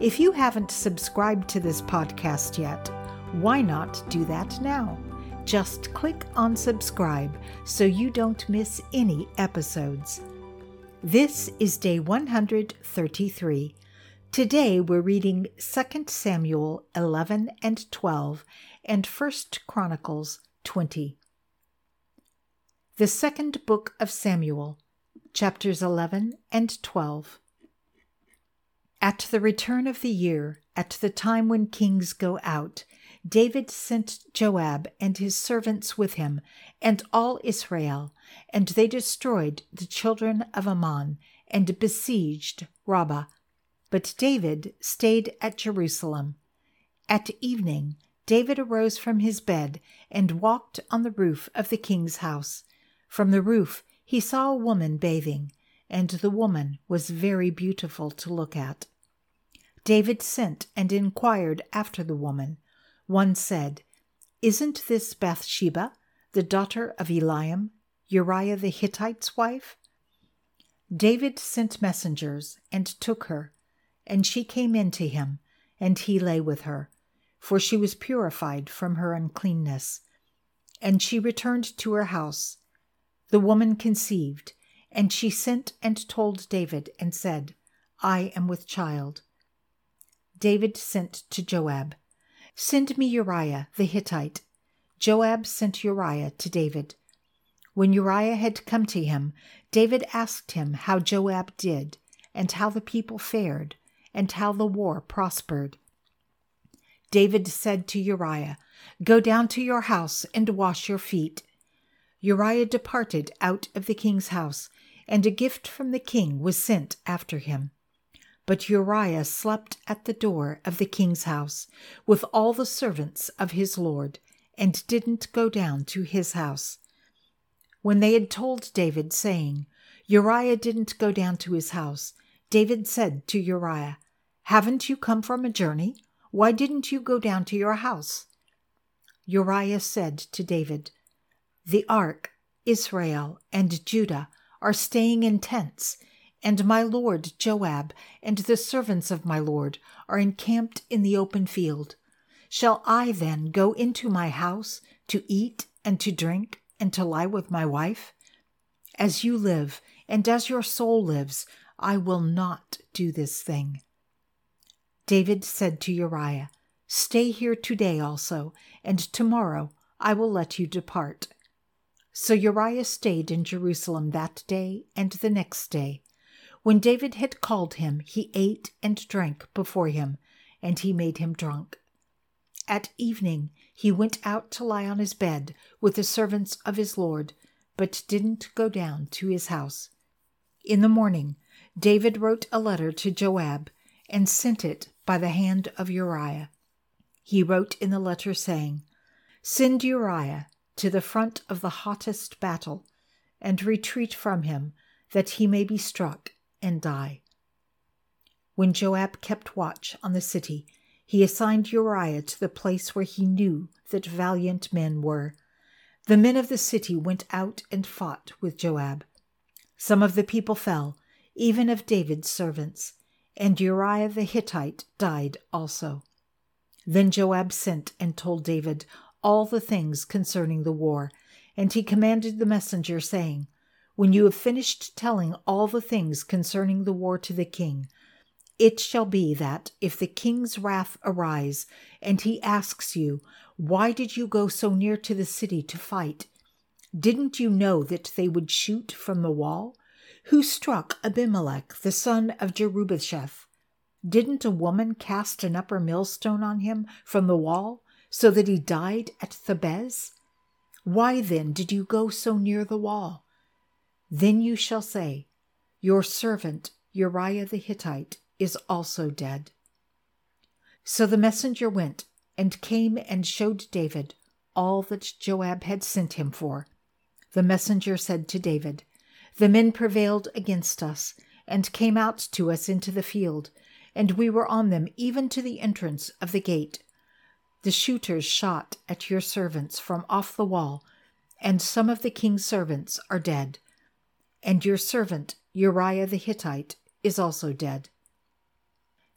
If you haven't subscribed to this podcast yet, why not do that now? Just click on subscribe so you don't miss any episodes. This is day 133. Today we're reading 2 Samuel 11 and 12 and 1 Chronicles 20. The second book of Samuel, chapters 11 and 12. At the return of the year, at the time when kings go out, David sent Joab and his servants with him, and all Israel, and they destroyed the children of Ammon and besieged Rabbah. But David stayed at Jerusalem. At evening, David arose from his bed and walked on the roof of the king's house. From the roof, he saw a woman bathing, and the woman was very beautiful to look at. David sent and inquired after the woman. One said, Isn't this Bathsheba, the daughter of Eliam, Uriah the Hittite's wife? David sent messengers and took her, and she came in to him, and he lay with her, for she was purified from her uncleanness. And she returned to her house. The woman conceived, and she sent and told David, and said, I am with child. David sent to Joab, Send me Uriah the Hittite. Joab sent Uriah to David. When Uriah had come to him, David asked him how Joab did, and how the people fared, and how the war prospered. David said to Uriah, Go down to your house and wash your feet. Uriah departed out of the king's house, and a gift from the king was sent after him. But Uriah slept at the door of the king's house with all the servants of his lord, and didn't go down to his house. When they had told David, saying, Uriah didn't go down to his house, David said to Uriah, Haven't you come from a journey? Why didn't you go down to your house? Uriah said to David, The ark, Israel, and Judah are staying in tents and my lord Joab and the servants of my lord are encamped in the open field. Shall I then go into my house to eat and to drink and to lie with my wife? As you live, and as your soul lives, I will not do this thing. David said to Uriah, Stay here today also, and tomorrow I will let you depart. So Uriah stayed in Jerusalem that day and the next day. When David had called him, he ate and drank before him, and he made him drunk. At evening he went out to lie on his bed with the servants of his lord, but didn't go down to his house. In the morning, David wrote a letter to Joab and sent it by the hand of Uriah. He wrote in the letter, saying, Send Uriah to the front of the hottest battle, and retreat from him, that he may be struck and die. When Joab kept watch on the city, he assigned Uriah to the place where he knew that valiant men were. The men of the city went out and fought with Joab. Some of the people fell, even of David's servants, and Uriah the Hittite died also. Then Joab sent and told David all the things concerning the war, and he commanded the messenger, saying, when you have finished telling all the things concerning the war to the king, it shall be that if the king's wrath arise, and he asks you, Why did you go so near to the city to fight? Didn't you know that they would shoot from the wall? Who struck Abimelech, the son of Jerubbesheth? Didn't a woman cast an upper millstone on him from the wall, so that he died at Thebez? Why then did you go so near the wall? Then you shall say, Your servant Uriah the Hittite is also dead. So the messenger went and came and showed David all that Joab had sent him for. The messenger said to David, The men prevailed against us and came out to us into the field, and we were on them even to the entrance of the gate. The shooters shot at your servants from off the wall, and some of the king's servants are dead. And your servant Uriah the Hittite is also dead.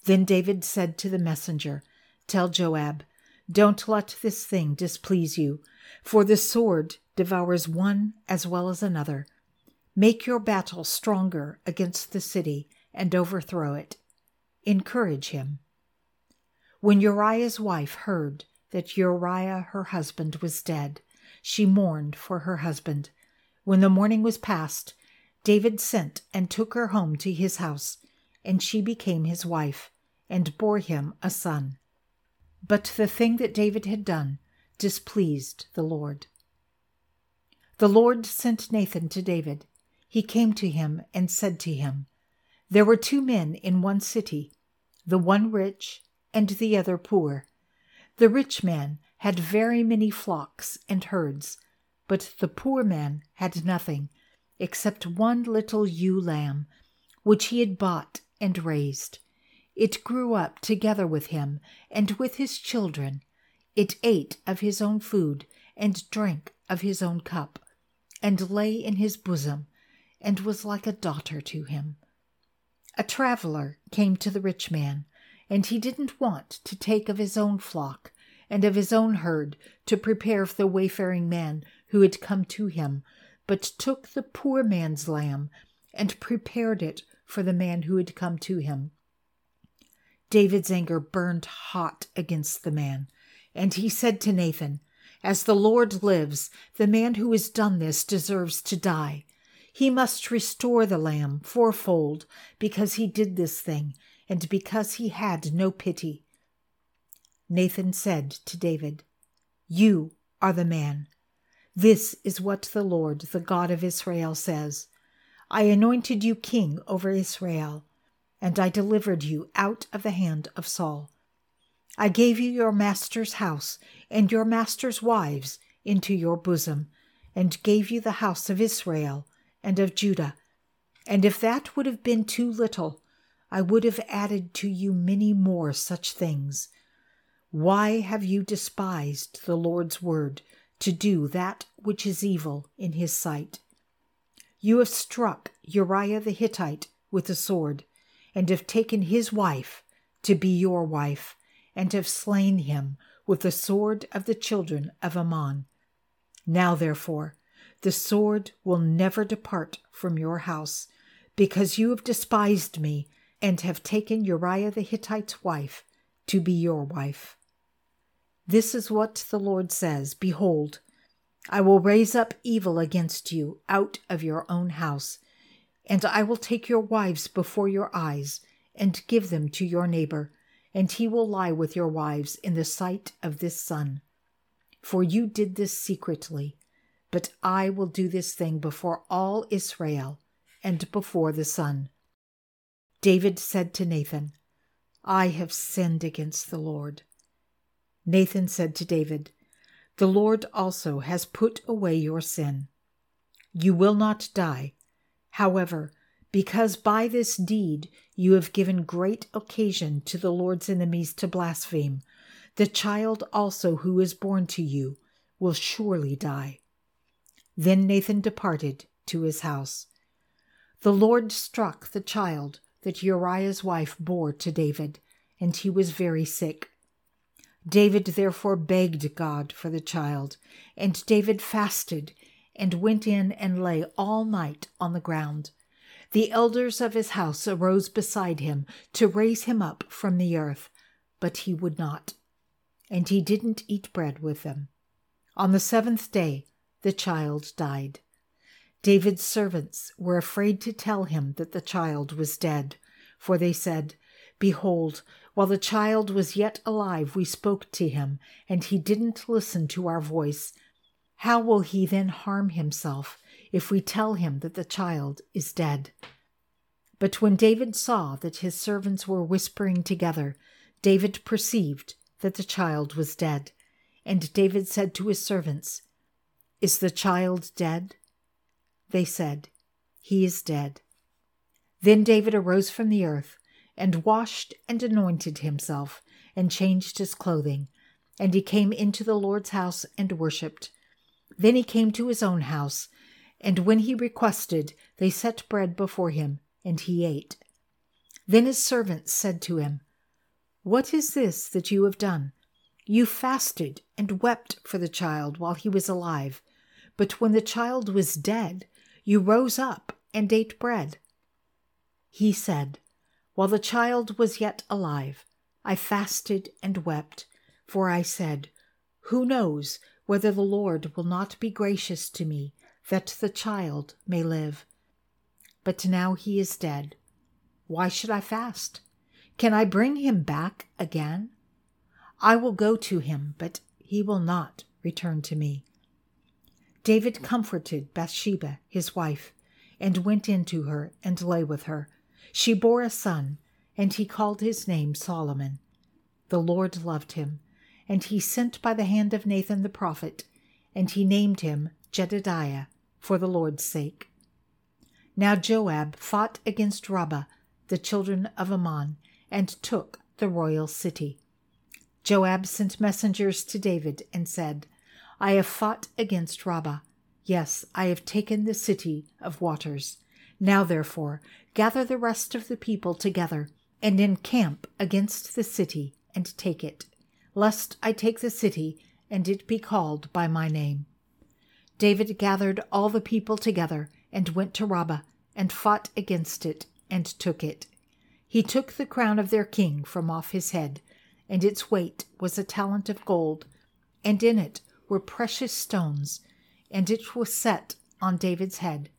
Then David said to the messenger, Tell Joab, don't let this thing displease you, for the sword devours one as well as another. Make your battle stronger against the city and overthrow it. Encourage him. When Uriah's wife heard that Uriah her husband was dead, she mourned for her husband. When the mourning was past, David sent and took her home to his house, and she became his wife, and bore him a son. But the thing that David had done displeased the Lord. The Lord sent Nathan to David. He came to him and said to him, There were two men in one city, the one rich and the other poor. The rich man had very many flocks and herds, but the poor man had nothing except one little ewe lamb, which he had bought and raised. It grew up together with him and with his children. It ate of his own food and drank of his own cup, and lay in his bosom, and was like a daughter to him. A traveler came to the rich man, and he didn't want to take of his own flock and of his own herd to prepare for the wayfaring man who had come to him, but took the poor man's lamb and prepared it for the man who had come to him. David's anger burned hot against the man, and he said to Nathan, As the Lord lives, the man who has done this deserves to die. He must restore the lamb fourfold because he did this thing and because he had no pity. Nathan said to David, You are the man. This is what the Lord, the God of Israel, says I anointed you king over Israel and I delivered you out of the hand of Saul. I gave you your master's house and your master's wives into your bosom, and gave you the house of Israel and of Judah. And if that would have been too little, I would have added to you many more such things. Why have you despised the Lord's word to do that which is evil in his sight? You have struck Uriah the Hittite with the sword and have taken his wife to be your wife, and have slain him with the sword of the children of Ammon. Now, therefore, the sword will never depart from your house, because you have despised me and have taken Uriah the Hittite's wife to be your wife. This is what the Lord says Behold, I will raise up evil against you out of your own house and I will take your wives before your eyes, and give them to your neighbor, and he will lie with your wives in the sight of this sun. For you did this secretly, but I will do this thing before all Israel and before the sun. David said to Nathan, I have sinned against the Lord. Nathan said to David, The Lord also has put away your sin. You will not die However, because by this deed you have given great occasion to the Lord's enemies to blaspheme, the child also who is born to you will surely die. Then Nathan departed to his house. The Lord struck the child that Uriah's wife bore to David, and he was very sick. David therefore begged God for the child, and David fasted and went in and lay all night on the ground. The elders of his house arose beside him to raise him up from the earth, but he would not. And he didn't eat bread with them. On the seventh day, the child died. David's servants were afraid to tell him that the child was dead, for they said, Behold, while the child was yet alive, we spoke to him, and he didn't listen to our voice. How will he then harm himself if we tell him that the child is dead? But when David saw that his servants were whispering together, David perceived that the child was dead. And David said to his servants, Is the child dead? They said, He is dead. Then David arose from the earth, and washed and anointed himself, and changed his clothing. And he came into the Lord's house and worshipped. Then he came to his own house, and when he requested, they set bread before him, and he ate. Then his servants said to him, What is this that you have done? You fasted and wept for the child while he was alive, but when the child was dead, you rose up and ate bread. He said, While the child was yet alive, I fasted and wept, for I said, Who knows whether the Lord will not be gracious to me, that the child may live? But now he is dead. Why should I fast? Can I bring him back again? I will go to him, but he will not return to me. David comforted Bathsheba, his wife, and went in to her and lay with her. She bore a son, and he called his name Solomon. The Lord loved him, and he sent by the hand of Nathan the prophet, and he named him Jedidiah for the Lord's sake. Now Joab fought against Rabbah, the children of Ammon, and took the royal city. Joab sent messengers to David and said, I have fought against Rabbah. Yes, I have taken the city of waters. Now, therefore, gather the rest of the people together and encamp against the city and take it, lest I take the city and it be called by my name. David gathered all the people together and went to Rabbah and fought against it and took it. He took the crown of their king from off his head, and its weight was a talent of gold, and in it were precious stones, and it was set on David's head.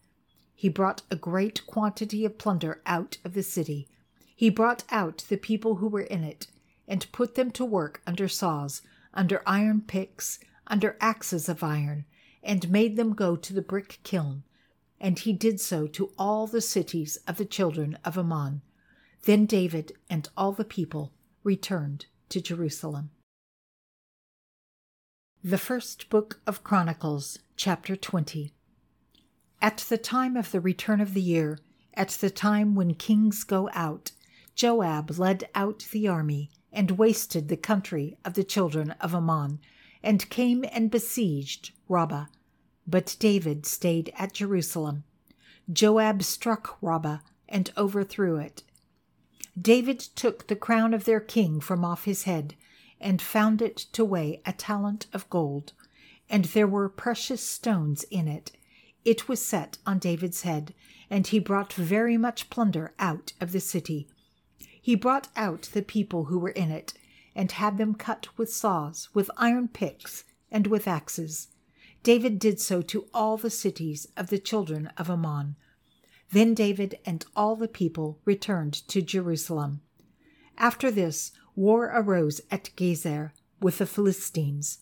He brought a great quantity of plunder out of the city. He brought out the people who were in it, and put them to work under saws, under iron picks, under axes of iron, and made them go to the brick kiln. And he did so to all the cities of the children of Ammon. Then David and all the people returned to Jerusalem. The First Book of Chronicles, Chapter 20. At the time of the return of the year, at the time when kings go out, Joab led out the army and wasted the country of the children of Ammon, and came and besieged Rabbah. But David stayed at Jerusalem. Joab struck Rabbah and overthrew it. David took the crown of their king from off his head and found it to weigh a talent of gold, and there were precious stones in it. It was set on David's head, and he brought very much plunder out of the city. He brought out the people who were in it, and had them cut with saws, with iron picks, and with axes. David did so to all the cities of the children of Ammon. Then David and all the people returned to Jerusalem. After this, war arose at Gezer with the Philistines.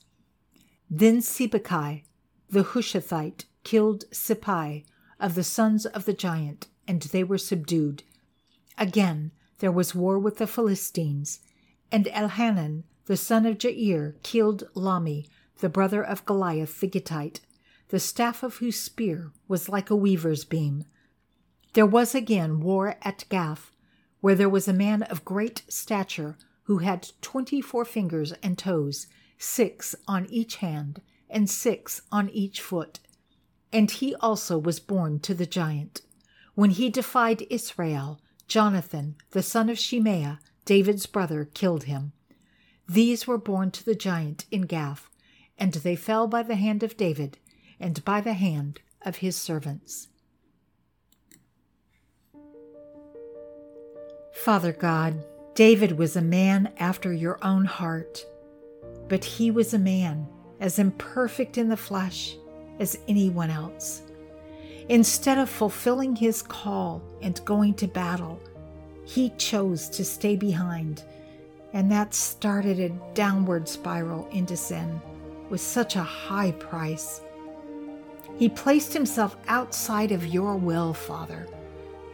Then Sibbecai, the Hushathite, killed Sippai of the sons of the giant, and they were subdued. Again there was war with the Philistines, and Elhanan, the son of Jair, killed Lahmi, the brother of Goliath the Gittite, the staff of whose spear was like a weaver's beam. There was again war at Gath, where there was a man of great stature who had twenty four fingers and toes, six on each hand, and six on each foot. And he also was born to the giant. When he defied Israel, Jonathan, the son of Shimea, David's brother, killed him. These were born to the giant in Gath, and they fell by the hand of David and by the hand of his servants. Father God, David was a man after your own heart, but he was a man as imperfect in the flesh as anyone else. Instead of fulfilling his call and going to battle, he chose to stay behind, and that started a downward spiral into sin with such a high price. He placed himself outside of your will, Father,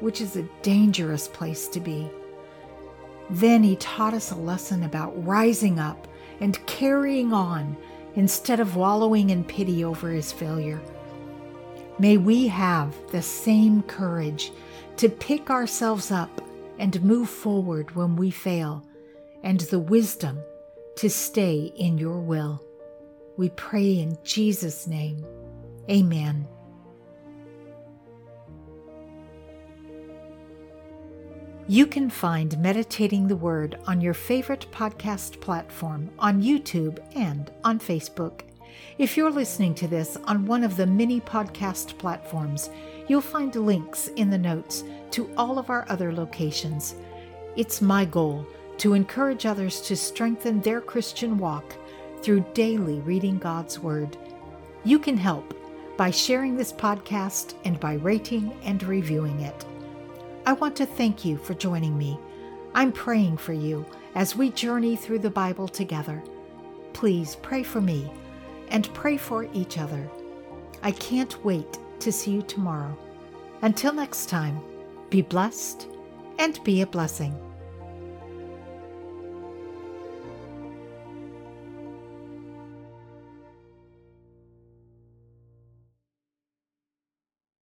which is a dangerous place to be. Then he taught us a lesson about rising up and carrying on instead of wallowing in pity over his failure. May we have the same courage to pick ourselves up and move forward when we fail, and the wisdom to stay in your will. We pray in Jesus' name. Amen. You can find Meditating the Word on your favorite podcast platform, on YouTube, and on Facebook. If you're listening to this on one of the many podcast platforms, you'll find links in the notes to all of our other locations. It's my goal to encourage others to strengthen their Christian walk through daily reading God's Word. You can help by sharing this podcast and by rating and reviewing it. I want to thank you for joining me. I'm praying for you as we journey through the Bible together. Please pray for me and pray for each other. I can't wait to see you tomorrow. Until next time, be blessed and be a blessing.